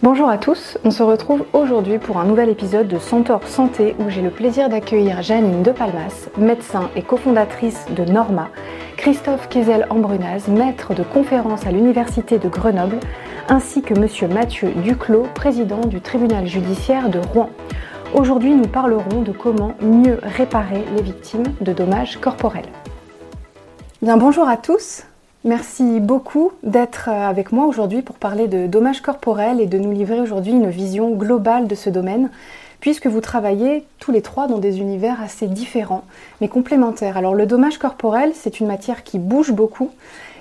Bonjour à tous, on se retrouve aujourd'hui pour un nouvel épisode de Centaure Santé où j'ai le plaisir d'accueillir Janine De Palmas, médecin et cofondatrice de Norma, Christophe Kézel-Ambrunaz, maître de conférence à l'Université de Grenoble, ainsi que monsieur Mathieu Duclos, président du tribunal judiciaire de Rouen. Aujourd'hui, nous parlerons de comment mieux réparer les victimes de dommages corporels. Bien, bonjour à tous. Merci beaucoup d'être euh, avec moi aujourd'hui pour parler de dommages corporels et de nous livrer aujourd'hui une vision globale de ce domaine, puisque vous travaillez tous les trois dans des univers assez différents, mais complémentaires. Alors le dommage corporel, c'est une matière qui bouge beaucoup,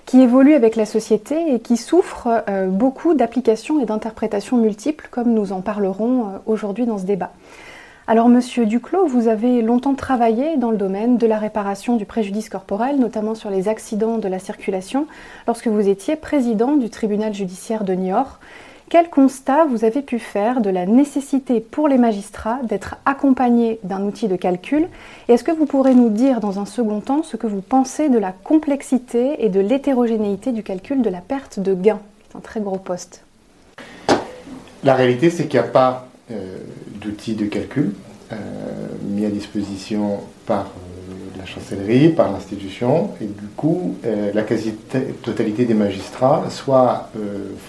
qui évolue avec la société et qui souffre euh, beaucoup d'applications et d'interprétations multiples, comme nous en parlerons euh, aujourd'hui dans ce débat. Alors, monsieur Duclos, vous avez longtemps travaillé dans le domaine de la réparation du préjudice corporel, notamment sur les accidents de la circulation, lorsque vous étiez président du tribunal judiciaire de Niort. Quel constat vous avez pu faire de la nécessité pour les magistrats d'être accompagnés d'un outil de calcul? Et est-ce que vous pourrez nous dire dans un second temps ce que vous pensez de la complexité et de l'hétérogénéité du calcul de la perte de gain C'est un très gros poste. La réalité, c'est qu'il n'y a pas d'outils de calcul euh, mis à disposition par euh, la chancellerie, par l'institution, et du coup, la quasi-totalité des magistrats soit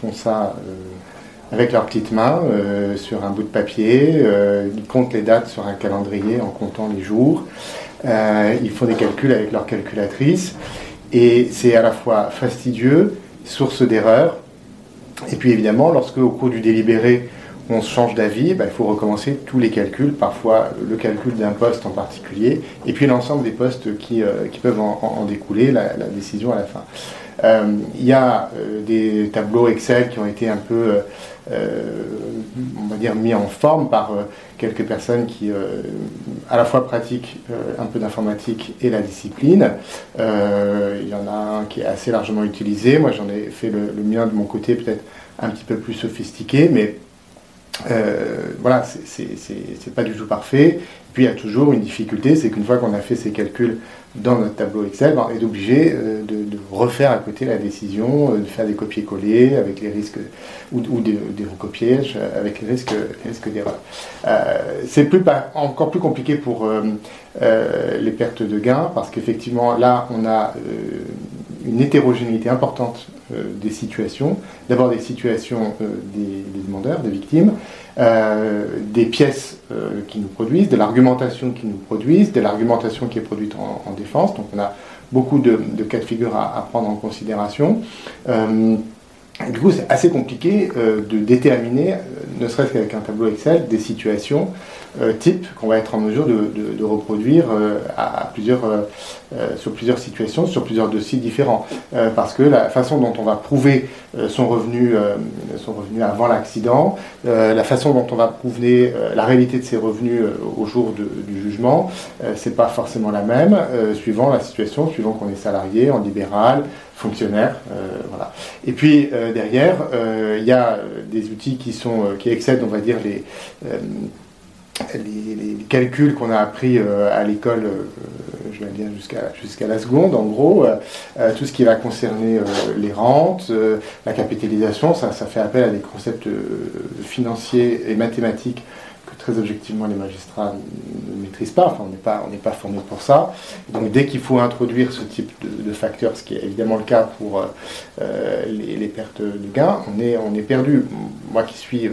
font ça avec leurs petites mains sur un bout de papier, ils comptent les dates sur un calendrier en comptant les jours, ils font des calculs avec leur calculatrice, et c'est à la fois fastidieux, source d'erreur, et puis évidemment, lorsque au cours du délibéré, on change d'avis, bah, il faut recommencer tous les calculs, parfois le calcul d'un poste en particulier, et puis l'ensemble des postes qui, euh, peuvent en, découler, la, décision à la fin. Euh, il y a euh, des tableaux Excel qui ont été un peu, on va dire, mis en forme par quelques personnes qui, à la fois pratiquent un peu d'informatique et la discipline. Il y en a un qui est assez largement utilisé. Moi, j'en ai fait le, le mien de mon côté, peut-être un petit peu plus sophistiqué, mais euh, voilà, c'est pas du tout parfait. Puis il y a toujours une difficulté, c'est qu'une fois qu'on a fait ces calculs dans notre tableau Excel, ben, on est obligé euh, de, refaire à côté la décision, euh, de faire des copier-coller avec les risques, ou, des, recopiages avec les d'erreur. c'est plus, encore plus compliqué pour les pertes de gains, parce qu'effectivement là, on a une hétérogénéité importante euh, des situations. D'abord des situations euh, des, demandeurs, des victimes, euh, des pièces qui nous produisent, de l'argumentation qui nous produisent, de l'argumentation qui est produite en, défense. Donc on a beaucoup de, cas de figure à, prendre en considération. Du coup, c'est assez compliqué de déterminer, ne serait-ce qu'avec un tableau Excel, des situations euh, type qu'on va être en mesure de, reproduire euh, euh, sur plusieurs situations, sur plusieurs dossiers différents. parce que la façon dont on va prouver son, revenu, son revenu avant l'accident, la façon dont on va prouver la réalité de ses revenus au jour du jugement, c'est pas forcément la même, suivant la situation, suivant qu'on est salarié, en libéral, fonctionnaire. voilà. Et puis derrière, il y a des outils qui, sont, qui excèdent, on va dire, les les, calculs qu'on a appris euh, à l'école, euh, je vais dire jusqu'à la seconde, en gros, euh, tout ce qui va concerner les rentes, la capitalisation, ça, fait appel à des concepts financiers et mathématiques que très objectivement les magistrats ne maîtrisent pas, enfin on n'est pas, formé pour ça. Donc dès qu'il faut introduire ce type de, facteurs, ce qui est évidemment le cas pour les, pertes de gains, on est perdu. Moi qui suis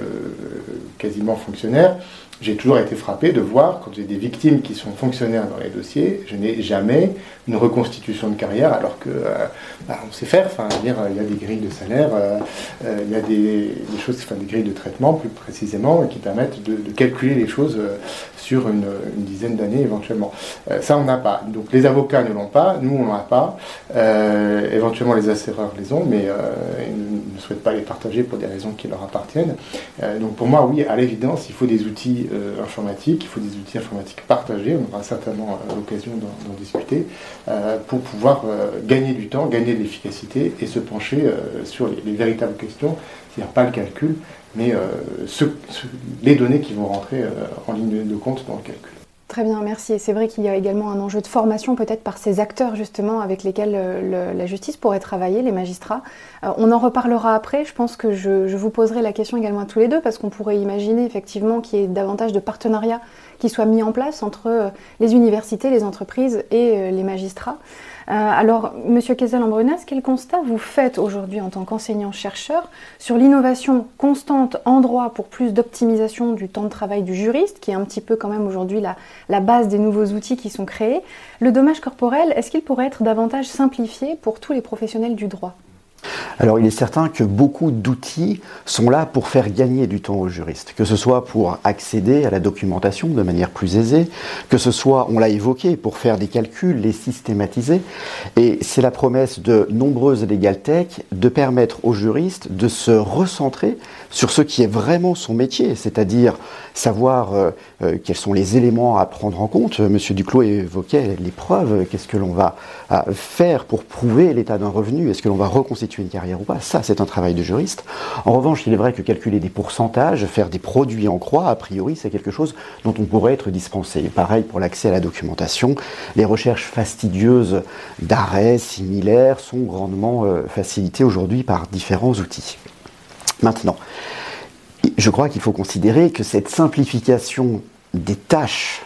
quasiment fonctionnaire, j'ai toujours été frappé de voir, quand j'ai des victimes qui sont fonctionnaires dans les dossiers, je n'ai jamais une reconstitution de carrière alors que euh, bah, on sait faire. Il y a des grilles de salaire, euh, euh, il y a des, choses, enfin, des grilles de traitement plus précisément, qui permettent de, calculer les choses sur une, dizaine d'années éventuellement. ça, on n'a pas. Donc les avocats ne l'ont pas, nous, on n'en a pas. éventuellement, les assureurs les ont, mais ils ne souhaitent pas les partager pour des raisons qui leur appartiennent. donc pour moi, oui, à l'évidence, il faut des outils informatiques, il faut des outils informatiques partagés. On aura certainement l'occasion d'en discuter. Euh, pour pouvoir euh, gagner du temps, gagner de l'efficacité et se pencher euh, sur les, véritables questions, c'est-à-dire pas le calcul, mais les données qui vont rentrer en ligne de compte dans le calcul. Très bien, merci. Et c'est vrai qu'il y a également un enjeu de formation peut-être par ces acteurs justement avec lesquels euh, la justice pourrait travailler, les magistrats. Euh, on en reparlera après. Je pense que je, vous poserai la question également à tous les deux parce qu'on pourrait imaginer effectivement qu'il y ait davantage de partenariats qui soient mis en place entre euh, les universités, les entreprises et les magistrats. Euh, alors, Monsieur Kessel-Ambrunas, quel constat vous faites aujourd'hui en tant qu'enseignant-chercheur sur l'innovation constante en droit pour plus d'optimisation du temps de travail du juriste, qui est un petit peu quand même aujourd'hui la base des nouveaux outils qui sont créés? Le dommage corporel, est-ce qu'il pourrait être davantage simplifié pour tous les professionnels du droit? Alors il est certain que beaucoup d'outils sont là pour faire gagner du temps aux juristes, que ce soit pour accéder à la documentation de manière plus aisée, que ce soit, on l'a évoqué, pour faire des calculs, les systématiser. Et c'est la promesse de nombreuses legal tech de permettre aux juristes de se recentrer sur ce qui est vraiment son métier, c'est-à-dire savoir euh, euh, quels sont les éléments à prendre en compte. Monsieur Duclos évoquait les preuves, qu'est-ce que l'on va euh, faire pour prouver l'état d'un revenu, est-ce que l'on va reconstituer une carrière ou pas. Ça, c'est un travail de juriste. En revanche, il est vrai que calculer des pourcentages, faire des produits en croix, a priori, c'est quelque chose dont on pourrait être dispensé. Pareil pour l'accès à la documentation. Les recherches fastidieuses d'arrêts similaires sont grandement facilitées aujourd'hui par différents outils. Maintenant, je crois qu'il faut considérer que cette simplification des tâches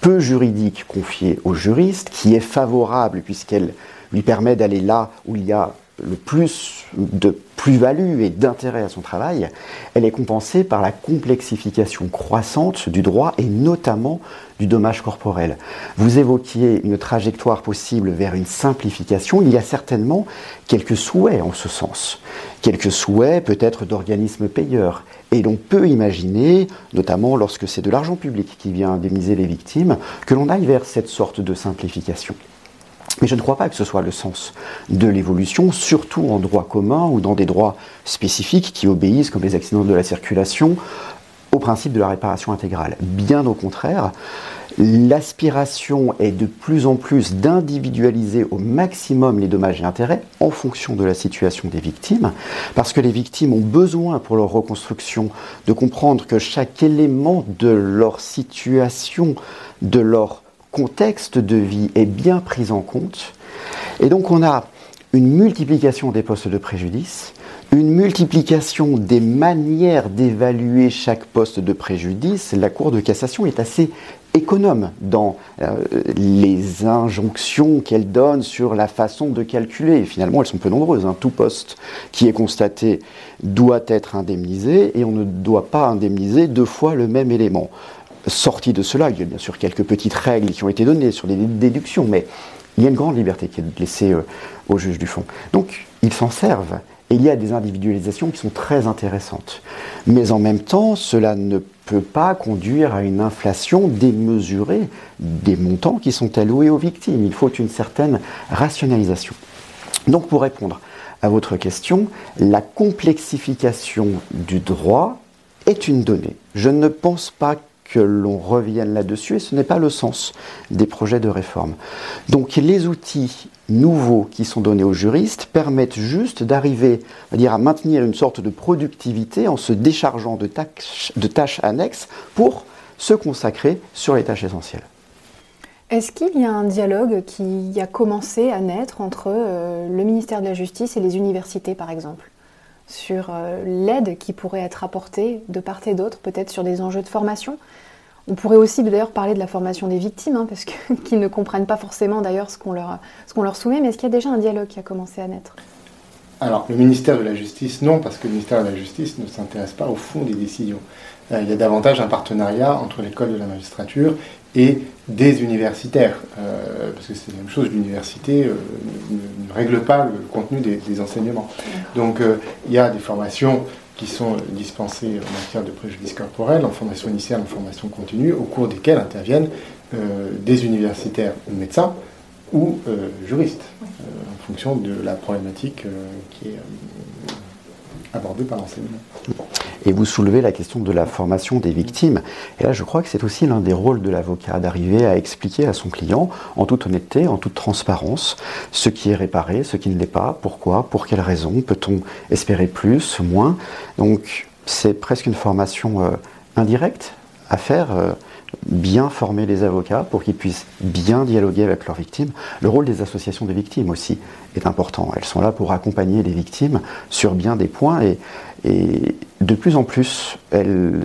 peu juridiques confiées aux juristes, qui est favorable puisqu'elle lui permet d'aller là où il y a le plus de plus-value et d'intérêt à son travail, elle est compensée par la complexification croissante du droit et notamment du dommage corporel. Vous évoquiez une trajectoire possible vers une simplification, il y a certainement quelques souhaits en ce sens, quelques souhaits peut-être d'organismes payeurs, et l'on peut imaginer, notamment lorsque c'est de l'argent public qui vient indemniser les victimes, que l'on aille vers cette sorte de simplification. Mais je ne crois pas que ce soit le sens de l'évolution, surtout en droit commun ou dans des droits spécifiques qui obéissent, comme les accidents de la circulation, au principe de la réparation intégrale. Bien au contraire, l'aspiration est de plus en plus d'individualiser au maximum les dommages et intérêts en fonction de la situation des victimes, parce que les victimes ont besoin pour leur reconstruction de comprendre que chaque élément de leur situation, de leur contexte de vie est bien pris en compte. Et donc on a une multiplication des postes de préjudice, une multiplication des manières d'évaluer chaque poste de préjudice. La Cour de cassation est assez économe dans euh, les injonctions qu'elle donne sur la façon de calculer. finalement, elles sont peu nombreuses. Hein. Tout poste qui est constaté doit être indemnisé et on ne doit pas indemniser deux fois le même élément sorti de cela, il y a bien sûr quelques petites règles qui ont été données sur des déductions, mais il y a une grande liberté qui est laissée euh, au juge du fond. Donc, ils s'en servent. Et il y a des individualisations qui sont très intéressantes. Mais en même temps, cela ne peut pas conduire à une inflation démesurée des montants qui sont alloués aux victimes. Il faut une certaine rationalisation. Donc, pour répondre à votre question, la complexification du droit est une donnée. Je ne pense pas que l'on revienne là-dessus et ce n'est pas le sens des projets de réforme. Donc les outils nouveaux qui sont donnés aux juristes permettent juste d'arriver à, maintenir une sorte de productivité en se déchargeant de tâches, de tâches annexes pour se consacrer sur les tâches essentielles. Est-ce qu'il y a un dialogue qui a commencé à naître entre euh, le ministère de la Justice et les universités, par exemple? Sur euh, l'aide qui pourrait être apportée de part et d'autre, peut-être sur des enjeux de formation. On pourrait aussi d'ailleurs parler de la formation des victimes, hein, parce qu'ils ne comprennent pas forcément d'ailleurs ce qu'on leur, leur soumet, mais est-ce qu'il y a déjà un dialogue qui a commencé à naître? Alors, le ministère de la Justice, non, parce que le ministère de la Justice ne s'intéresse pas au fond des décisions. Euh, il y a davantage un partenariat entre l'école de la magistrature et des universitaires, euh, parce que c'est la même chose, l'université euh, ne, règle pas le contenu des, enseignements. Donc il y a des formations qui sont dispensées en matière de préjudice corporel, en formation initiale, en formation continue, au cours desquelles interviennent des universitaires ou médecins ou juristes, en fonction de la problématique qui est abordée par l'enseignement. Et vous soulevez la question de la formation des victimes. Et là, je crois que c'est aussi l'un des rôles de l'avocat, d'arriver à expliquer à son client, en toute honnêteté, en toute transparence, ce qui est réparé, ce qui ne l'est pas, pourquoi, pour quelles raisons, peut-on espérer plus, moins. Donc, c'est presque une formation euh, indirecte à faire. Euh, bien former les avocats pour qu'ils puissent bien dialoguer avec leurs victimes. Le rôle des associations des victimes aussi est important. Elles sont là pour accompagner les victimes sur bien des points et, de plus en plus, elles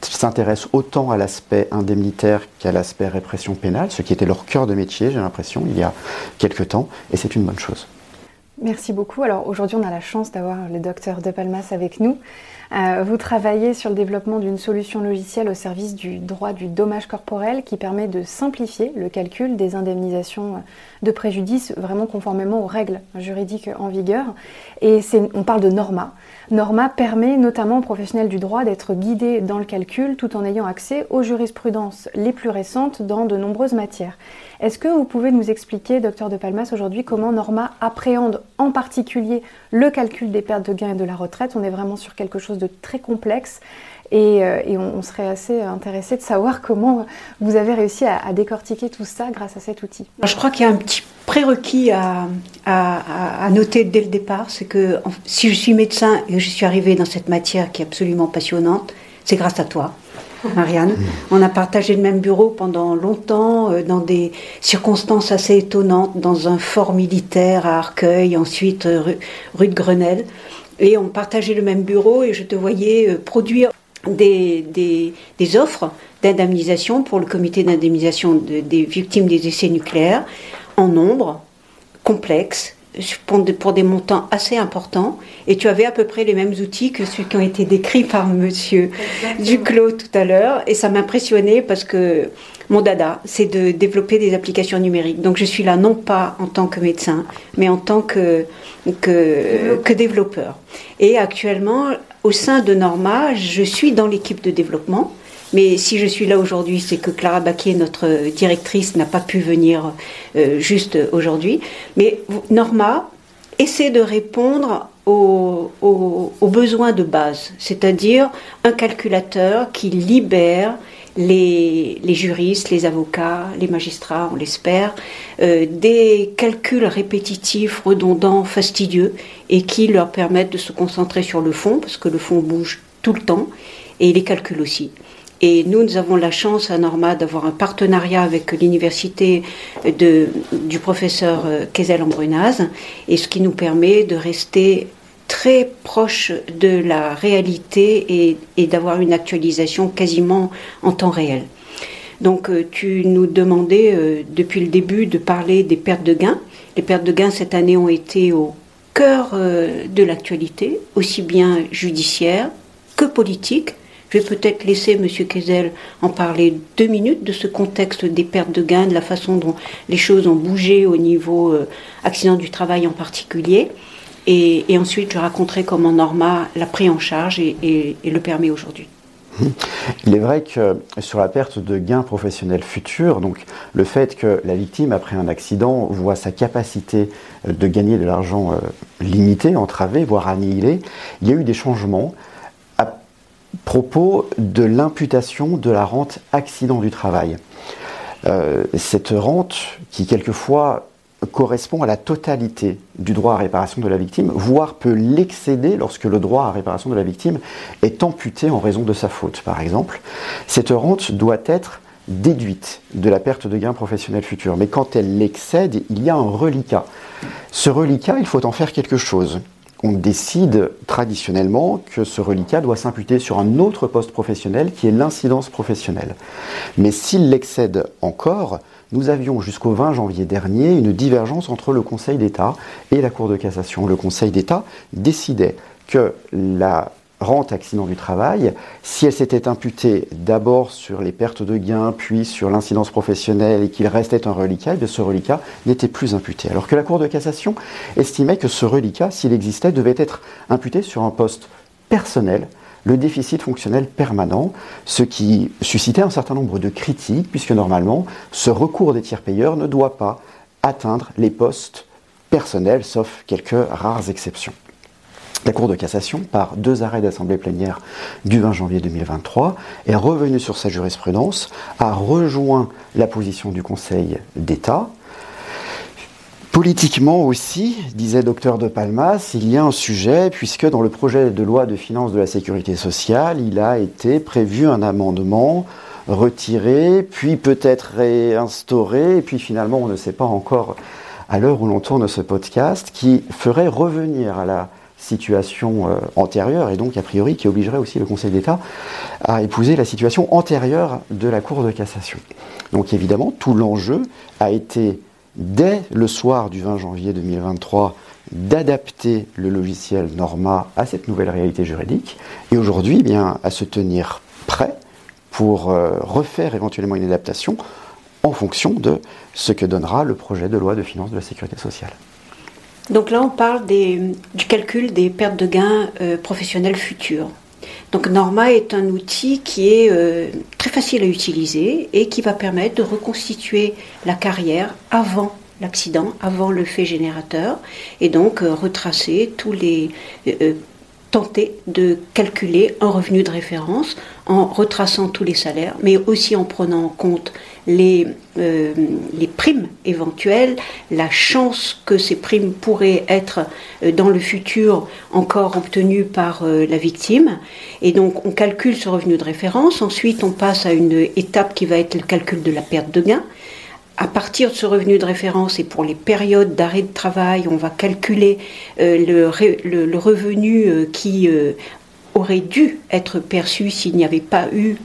s'intéressent autant à l'aspect indemnitaire qu'à l'aspect répression pénale, ce qui était leur cœur de métier, j'ai l'impression, il y a quelques temps, et c'est une bonne chose. Merci beaucoup. Alors aujourd'hui, on a la chance d'avoir le docteur De Palmas avec nous. Euh, vous travaillez sur le développement d'une solution logicielle au service du droit du dommage corporel qui permet de simplifier le calcul des indemnisations de préjudice vraiment conformément aux règles juridiques en vigueur. Et on parle de Norma. Norma permet notamment aux professionnels du droit d'être guidés dans le calcul tout en ayant accès aux jurisprudences les plus récentes dans de nombreuses matières. Est-ce que vous pouvez nous expliquer, docteur De Palmas, aujourd'hui comment Norma appréhende en particulier le calcul des pertes de gains et de la retraite On est vraiment sur quelque chose de très complexe et, euh, on, serait assez intéressé de savoir comment vous avez réussi à, décortiquer tout ça grâce à cet outil. Je crois qu'il y a un petit prérequis à, noter dès le départ, c'est que si je suis médecin et que je suis arrivée dans cette matière qui est absolument passionnante, c'est grâce à toi. Marianne. On a partagé le même bureau pendant longtemps, euh, dans des circonstances assez étonnantes, dans un fort militaire à Arcueil, ensuite euh, rue, de Grenelle. Et on partageait le même bureau et je te voyais euh, produire des, des, offres d'indemnisation pour le comité d'indemnisation des victimes des essais nucléaires en nombre, complexe, pour des montants assez importants. Et tu avais à peu près les mêmes outils que ceux qui ont été décrits par monsieur Duclos tout à l'heure. Et ça m'impressionnait parce que mon dada c'est de développer des applications numériques. Donc je suis là non pas en tant que médecin mais en tant que, que, que développeur. Et actuellement au sein de Norma je suis dans l'équipe de développement mais si je suis là aujourd'hui, c'est que Clara Baquet, notre directrice, n'a pas pu venir euh, juste aujourd'hui. Mais Norma essaie de répondre aux, besoins de base, c'est-à-dire un calculateur qui libère les, juristes, les avocats, les magistrats, on l'espère, euh, des calculs répétitifs, redondants, fastidieux, et qui leur permettent de se concentrer sur le fond, parce que le fond bouge tout le temps, et les calculs aussi. Et nous, nous avons la chance à Norma d'avoir un partenariat avec l'université du professeur euh, Kezel Ambrunaz, et ce qui nous permet de rester très proche de la réalité et, d'avoir une actualisation quasiment en temps réel. Donc euh, tu nous demandais euh, depuis le début de parler des pertes de gains. Les pertes de gains cette année ont été au cœur de l'actualité, aussi bien judiciaire que politique. Je vais peut-être laisser M. Kezel en parler deux minutes de ce contexte des pertes de gains, de la façon dont les choses ont bougé au niveau euh, accident du travail en particulier. Et, ensuite, je raconterai comment Norma l'a pris en charge et, le permet aujourd'hui. Il est vrai que sur la perte de gains professionnels futurs, donc le fait que la victime, après un accident, voit sa capacité de gagner de l'argent euh, limitée, entravée, voire annihilée, il y a eu des changements propos de l'imputation de la rente accident du travail. Euh, cette rente qui quelquefois correspond à la totalité du droit à réparation de la victime, voire peut l'excéder lorsque le droit à réparation de la victime est amputé en raison de sa faute, par exemple. Cette rente doit être déduite de la perte de gains professionnels futurs. Mais quand elle l'excède, il y a un reliquat. Ce reliquat, il faut en faire quelque chose on décide traditionnellement que ce reliquat doit s'imputer sur un autre poste professionnel qui est l'incidence professionnelle. Mais s'il l'excède encore, nous avions jusqu'au 20 janvier dernier une divergence entre le Conseil d'État et la Cour de cassation. Le Conseil d'État décidait que la rente accident du travail, si elle s'était imputée d'abord sur les pertes de gains, puis sur l'incidence professionnelle et qu'il restait un reliquat, eh ce reliquat n'était plus imputé. Alors que la Cour de cassation estimait que ce reliquat, s'il existait, devait être imputé sur un poste personnel, le déficit fonctionnel permanent, ce qui suscitait un certain nombre de critiques, puisque normalement, ce recours des tiers payeurs ne doit pas atteindre les postes personnels, sauf quelques rares exceptions. La Cour de cassation, par deux arrêts d'assemblée plénière du 20 janvier 2023, est revenue sur sa jurisprudence, a rejoint la position du Conseil d'État. Politiquement aussi, disait docteur De Palmas, il y a un sujet, puisque dans le projet de loi de finances de la sécurité sociale, il a été prévu un amendement retiré, puis peut-être réinstauré, et puis finalement on ne sait pas encore à l'heure où l'on tourne ce podcast, qui ferait revenir à la situation euh, antérieure, et donc a priori qui obligerait aussi le Conseil d'État à épouser la situation antérieure de la Cour de cassation. Donc évidemment, tout l'enjeu a été, dès le soir du 20 janvier 2023, d'adapter le logiciel Norma à cette nouvelle réalité juridique, et aujourd'hui, eh bien, à se tenir prêt pour euh, refaire éventuellement une adaptation en fonction de ce que donnera le projet de loi de finances de la sécurité sociale. Donc là, on parle du calcul des pertes de gains euh, professionnels futurs. Donc Norma est un outil qui est euh, très facile à utiliser et qui va permettre de reconstituer la carrière avant l'accident, avant le fait générateur, et donc euh, retracer tous les tenter de calculer un revenu de référence en retraçant tous les salaires, mais aussi en prenant en compte les, euh, primes éventuelles, la chance que ces primes pourraient être euh, dans le futur encore obtenues par euh, la victime. Et donc on calcule ce revenu de référence, ensuite on passe à une étape qui va être le calcul de la perte de gain à partir de ce revenu de référence et pour les périodes d'arrêt de travail, on va calculer euh, le, revenu euh, qui euh, aurait dû être perçu s'il n'y avait pas eu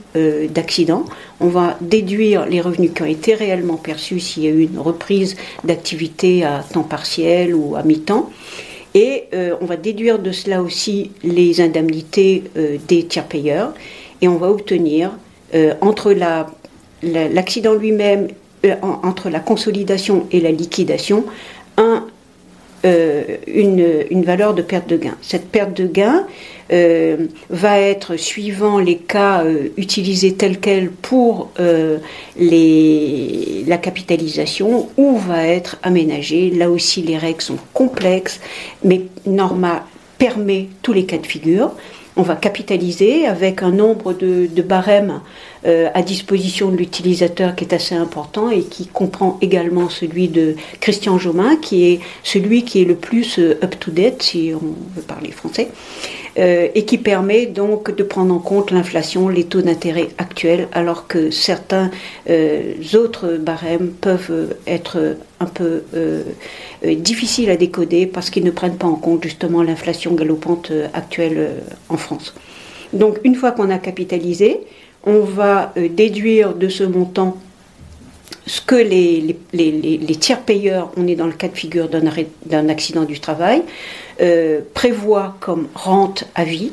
d'accident. On va déduire les revenus qui ont été réellement perçus s'il y a eu une reprise d'activité à temps partiel ou à mi-temps. Et on va déduire de cela aussi les indemnités des tiers payeurs. Et on va obtenir entre l'accident lui-même entre la consolidation et la liquidation euh, une, valeur de perte de gain. Cette perte de gain euh, va être, suivant les cas utilisés tels quels pour les, la capitalisation, ou va être aménagée. Là aussi, les règles sont complexes, mais Norma permet tous les cas de figure on va capitaliser avec un nombre de, barèmes euh, à disposition de l'utilisateur qui est assez important et qui comprend également celui de Christian Jomin, qui est celui qui est le plus euh, up-to-date, si on veut parler français, euh, et qui permet donc de prendre en compte l'inflation, les taux d'intérêt actuels, alors que certains autres barèmes peuvent être un peu euh, difficile à décoder parce qu'ils ne prennent pas en compte justement l'inflation galopante euh, actuelle euh, en France. Donc une fois qu'on a capitalisé, on va déduire de ce montant ce que les, tiers payeurs, on est dans le cas de figure d'un accident du travail, prévoient comme rente à vie.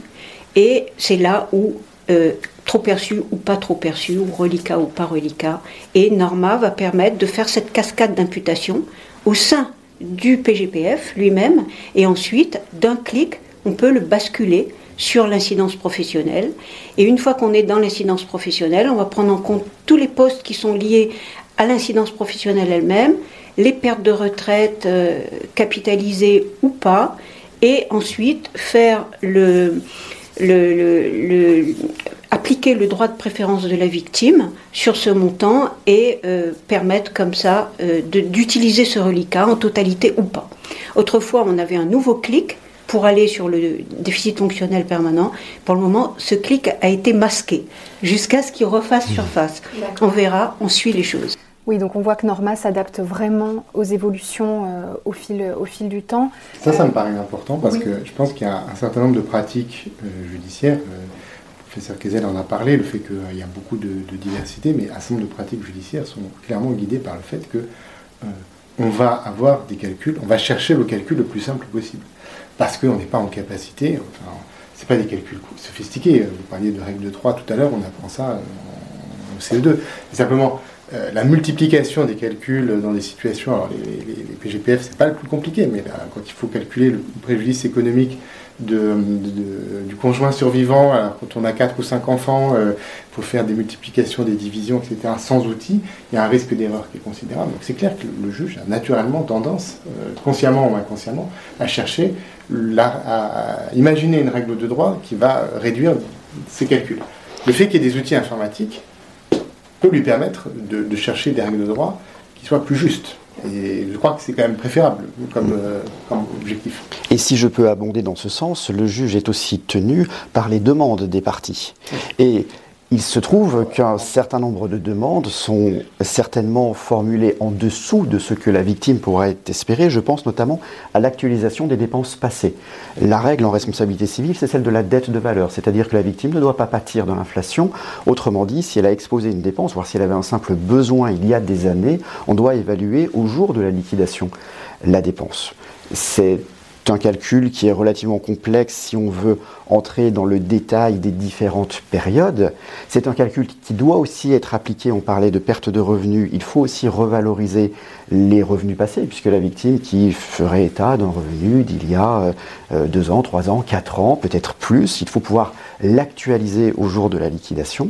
Et c'est là où trop perçu ou pas trop perçu, ou reliquat ou pas reliquat. Et Norma va permettre de faire cette cascade d'imputation au sein du PGPF lui-même, et ensuite, d'un clic, on peut le basculer sur l'incidence professionnelle. Et une fois qu'on est dans l'incidence professionnelle, on va prendre en compte tous les postes qui sont liés à l'incidence professionnelle elle-même, les pertes de retraite euh, capitalisées ou pas, et ensuite faire le, le, appliquer le droit de préférence de la victime sur ce montant et euh, permettre comme ça euh, d'utiliser ce reliquat en totalité ou pas. Autrefois, on avait un nouveau clic pour aller sur le déficit fonctionnel permanent. Pour le moment, ce clic a été masqué jusqu'à ce qu'il refasse mmh. surface. On verra, on suit les choses. Oui, donc on voit que Norma s'adapte vraiment aux évolutions euh, au, fil, au fil du temps. Ça, ça me paraît important parce que je pense qu'il y a un certain nombre de pratiques judiciaires professeur Kezel en a parlé, le fait qu'il y a beaucoup de, diversité, mais un certain nombre de pratiques judiciaires sont clairement guidées par le fait que euh, on va avoir des calculs, on va chercher le calcul le plus simple possible. Parce qu'on n'est pas en capacité, enfin, c'est pas des calculs sophistiqués. Vous parliez de règle de 3 tout à l'heure, on apprend ça en, CE2. C'est simplement euh, la multiplication des calculs dans des situations, alors les, les, les PGPF, pas le plus compliqué, mais quand il faut calculer le préjudice économique du conjoint survivant, quand on a 4 ou 5 enfants, il euh, faut faire des multiplications, des divisions, etc., sans outils, il y a un risque d'erreur qui est considérable. Donc c'est clair que le juge a naturellement tendance, euh, consciemment ou inconsciemment, à chercher, à, imaginer une règle de droit qui va réduire ses calculs. Le fait qu'il y ait des outils informatiques peut lui permettre de chercher des règles de droit qui soient plus justes. Et je crois que c'est quand même préférable comme, euh, comme, objectif. Et si je peux abonder dans ce sens, le juge est aussi tenu par les demandes des parties. Et il se trouve qu'un certain nombre de demandes sont certainement formulées en dessous de ce que la victime pourrait espérer. Je pense notamment à l'actualisation des dépenses passées. La règle en responsabilité civile, c'est celle de la dette de valeur, c'est-à-dire que la victime ne doit pas pâtir de l'inflation. Autrement dit, si elle a exposé une dépense, voire si elle avait un simple besoin il y a des années, on doit évaluer au jour de la liquidation la dépense. C'est un calcul qui est relativement complexe si on veut entrer dans le détail des différentes périodes. C'est un calcul qui doit aussi être appliqué, on parlait de perte de revenus, il faut aussi revaloriser les revenus passés, puisque la victime qui ferait état d'un revenu d'il y a euh, deux ans, trois ans, quatre ans, peut-être plus, il faut pouvoir l'actualiser au jour de la liquidation.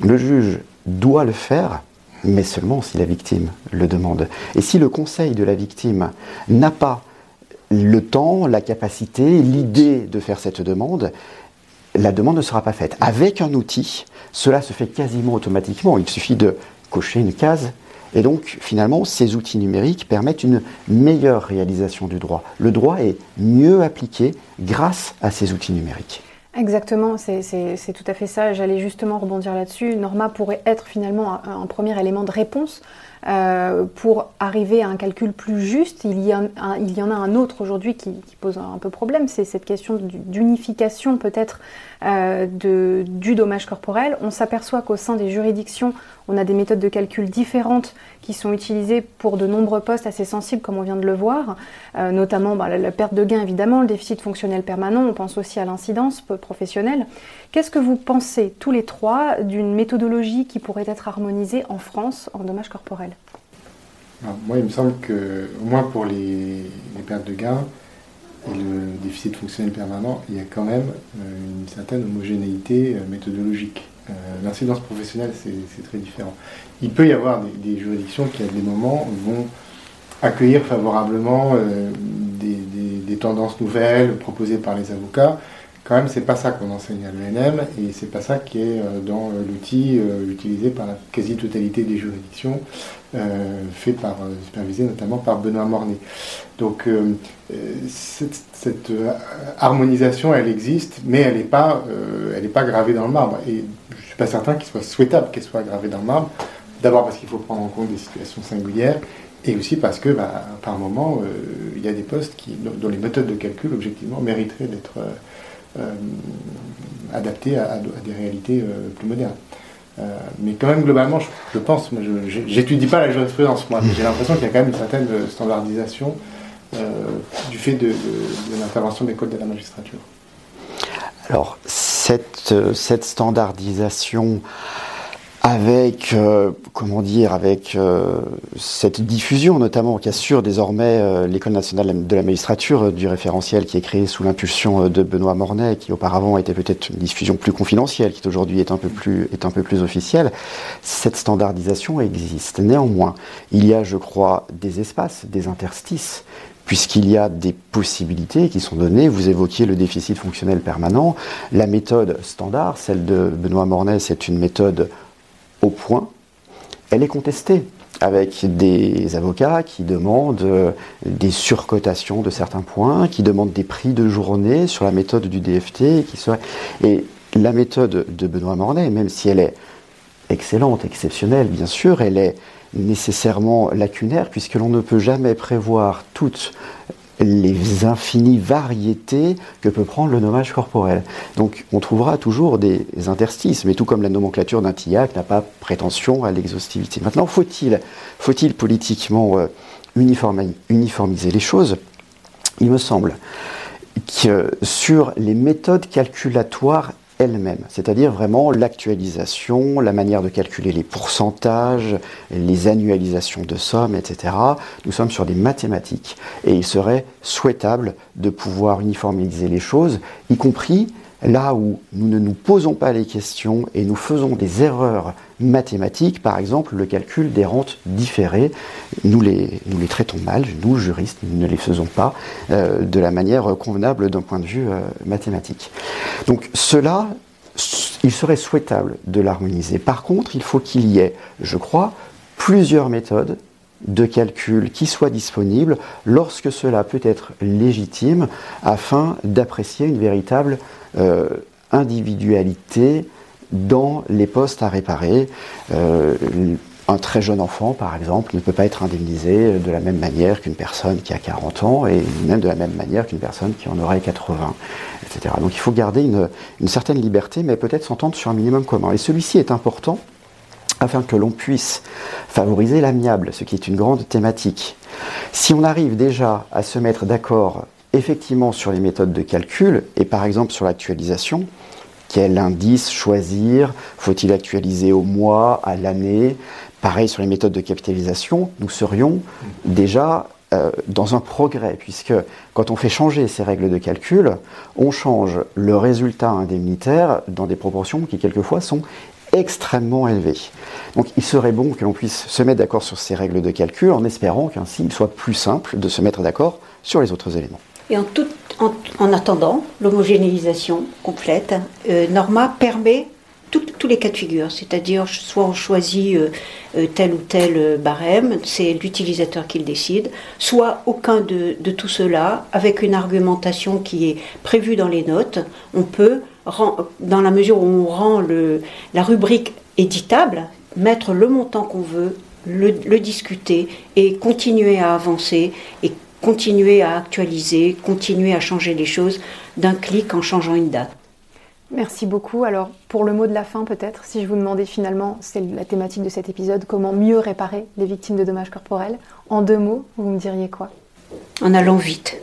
Le juge doit le faire, mais seulement si la victime le demande. Et si le conseil de la victime n'a pas le temps, la capacité, l'idée de faire cette demande, la demande ne sera pas faite. Avec un outil, cela se fait quasiment automatiquement. Il suffit de cocher une case. Et donc, finalement, ces outils numériques permettent une meilleure réalisation du droit. Le droit est mieux appliqué grâce à ces outils numériques. Exactement, c'est tout à fait ça. J'allais justement rebondir là-dessus. Norma pourrait être finalement un, un premier élément de réponse euh, pour arriver à un calcul plus juste, il y, en a un autre aujourd'hui qui, pose un peu problème, c'est cette question d'unification peut-être euh, du dommage corporel. On s'aperçoit qu'au sein des juridictions, on a des méthodes de calcul différentes qui sont utilisées pour de nombreux postes assez sensibles, comme on vient de le voir, euh, notamment bah, la, perte de gain évidemment, le déficit fonctionnel permanent, on pense aussi à l'incidence professionnelle. Qu'est-ce que vous pensez tous les trois d'une méthodologie qui pourrait être harmonisée en France en dommage corporel? Moi, il me semble que, au moins pour les, les pertes de gain, et le déficit fonctionnel permanent, il y a quand même euh, une certaine homogénéité euh, méthodologique. Euh, l'incidence professionnelle, c'est très différent. Il peut y avoir des, juridictions qui, à des moments, vont accueillir favorablement des, tendances nouvelles proposées par les avocats. Quand même, c'est pas ça qu'on enseigne à l'ENM et c'est pas ça qui est dans l'outil utilisé par la quasi-totalité des juridictions fait par, euh, supervisé notamment par Benoît Mornay. Donc euh, cette, harmonisation, elle existe, mais elle n'est pas, elle pas gravée dans le marbre. Et je ne suis pas certain qu'il soit souhaitable qu'elle soit gravée dans le marbre. D'abord parce qu'il faut prendre en compte des situations singulières, et aussi parce que, bah, par moment, il y a des postes dont les méthodes de calcul, objectivement, mériteraient d'être adaptées à, des réalités plus modernes. Euh, mais quand même, globalement, je, pense, j'étudie pas la jurisprudence, moi, mais j'ai l'impression qu'il y a quand même une certaine standardisation euh, du fait de, l'intervention des codes de la magistrature. Alors, cette standardisation avec, euh, comment dire, avec euh, cette diffusion notamment qu'assure désormais euh, l'École nationale de la magistrature du référentiel qui est créé sous l'impulsion de Benoît Mornay, qui auparavant était peut-être une diffusion plus confidentielle, qui aujourd'hui est un peu plus est un peu plus officielle. Cette standardisation existe. Néanmoins, il y a, je crois, des espaces, des interstices puisqu'il y a des possibilités qui sont données. Vous évoquiez le déficit fonctionnel permanent. La méthode standard, celle de Benoît Mornay, c'est une méthode au point, elle est contestée avec des avocats qui demandent euh, des surcotations de certains points, qui demandent des prix de journée sur la méthode du DFT. Qui serait... Et la méthode de Benoît Mornay, même si elle est excellente, exceptionnelle, bien sûr, elle est nécessairement lacunaire puisque l'on ne peut jamais prévoir toutes les infinies variétés que peut prendre le nommage corporel. Donc on trouvera toujours des interstices, mais tout comme la nomenclature d'un TIAC n'a pas prétention à l'exhaustivité. Maintenant, faut-il faut politiquement euh, uniformiser les choses? Il me semble que sur les méthodes calculatoires c'est-à-dire vraiment l'actualisation, la manière de calculer les pourcentages, les annualisations de sommes, etc. Nous sommes sur des mathématiques et il serait souhaitable de pouvoir uniformiser les choses, y compris là où nous ne nous posons pas les questions et nous faisons des erreurs mathématiques, par exemple le calcul des rentes différées, nous les, traitons mal, nous juristes, nous ne les faisons pas euh, de la manière convenable d'un point de vue euh, mathématique. Donc cela, il serait souhaitable de l'harmoniser. Par contre, il faut qu'il y ait, je crois, plusieurs méthodes de calcul qui soient disponibles lorsque cela peut être légitime afin d'apprécier une véritable euh, individualité dans les postes à réparer. Euh, un très jeune enfant, par exemple, ne peut pas être indemnisé de la même manière qu'une personne qui a 40 ans et même de la même manière qu'une personne qui en aurait 80, etc. Donc il faut garder une certaine liberté, mais peut-être s'entendre sur un minimum commun. Et celui-ci est important afin que l'on puisse favoriser l'amiable, ce qui est une grande thématique. Si on arrive déjà à se mettre d'accord effectivement sur les méthodes de calcul et par exemple sur l'actualisation, quel indice choisir Faut-il actualiser au mois, à l'année Pareil sur les méthodes de capitalisation, nous serions déjà euh, dans un progrès, puisque quand on fait changer ces règles de calcul, on change le résultat indemnitaire dans des proportions qui quelquefois sont extrêmement élevées. Donc il serait bon que l'on puisse se mettre d'accord sur ces règles de calcul en espérant qu'ainsi il soit plus simple de se mettre d'accord sur les autres éléments. Et en, tout, en, attendant l'homogénéisation complète, euh, Norma permet tous les cas de figure, c'est-à-dire soit on choisit euh, euh, tel ou tel barème, c'est l'utilisateur qui le décide, soit aucun de, de, tout cela, avec une argumentation qui est prévue dans les notes, on peut, dans la mesure où on rend le, la rubrique éditable, mettre le montant qu'on veut, le, le, discuter et continuer à avancer et continuer à actualiser, continuer à changer les choses d'un clic en changeant une date. Merci beaucoup. Alors, pour le mot de la fin, peut-être, si je vous demandais finalement, c'est la thématique de cet épisode, comment mieux réparer les victimes de dommages corporels, en deux mots, vous me diriez quoi? En allant vite.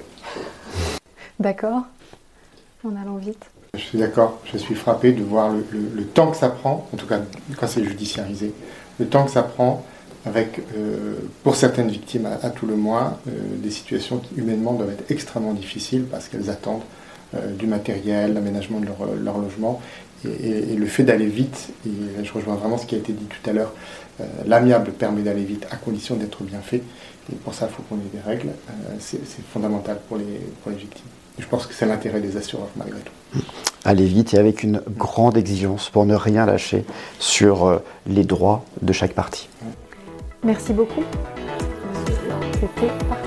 D'accord En allant vite. Je suis d'accord, je suis frappé de voir le, temps que ça prend, en tout cas quand c'est judiciarisé, le temps que ça prend avec, euh, pour certaines victimes à, tout le moins, euh, des situations qui humainement doivent être extrêmement difficiles parce qu'elles attendent euh, du matériel, l'aménagement de leur, logement. Et, le fait d'aller vite, et je rejoins vraiment ce qui a été dit tout à l'heure, l'amiable permet d'aller vite à condition d'être bien fait. Et pour ça, il faut qu'on ait des règles. c'est fondamental pour les, pour les victimes. Je pense que c'est l'intérêt des assureurs malgré tout. Aller vite et avec une grande exigence pour ne rien lâcher sur les droits de chaque partie. Merci beaucoup. C'était parfait.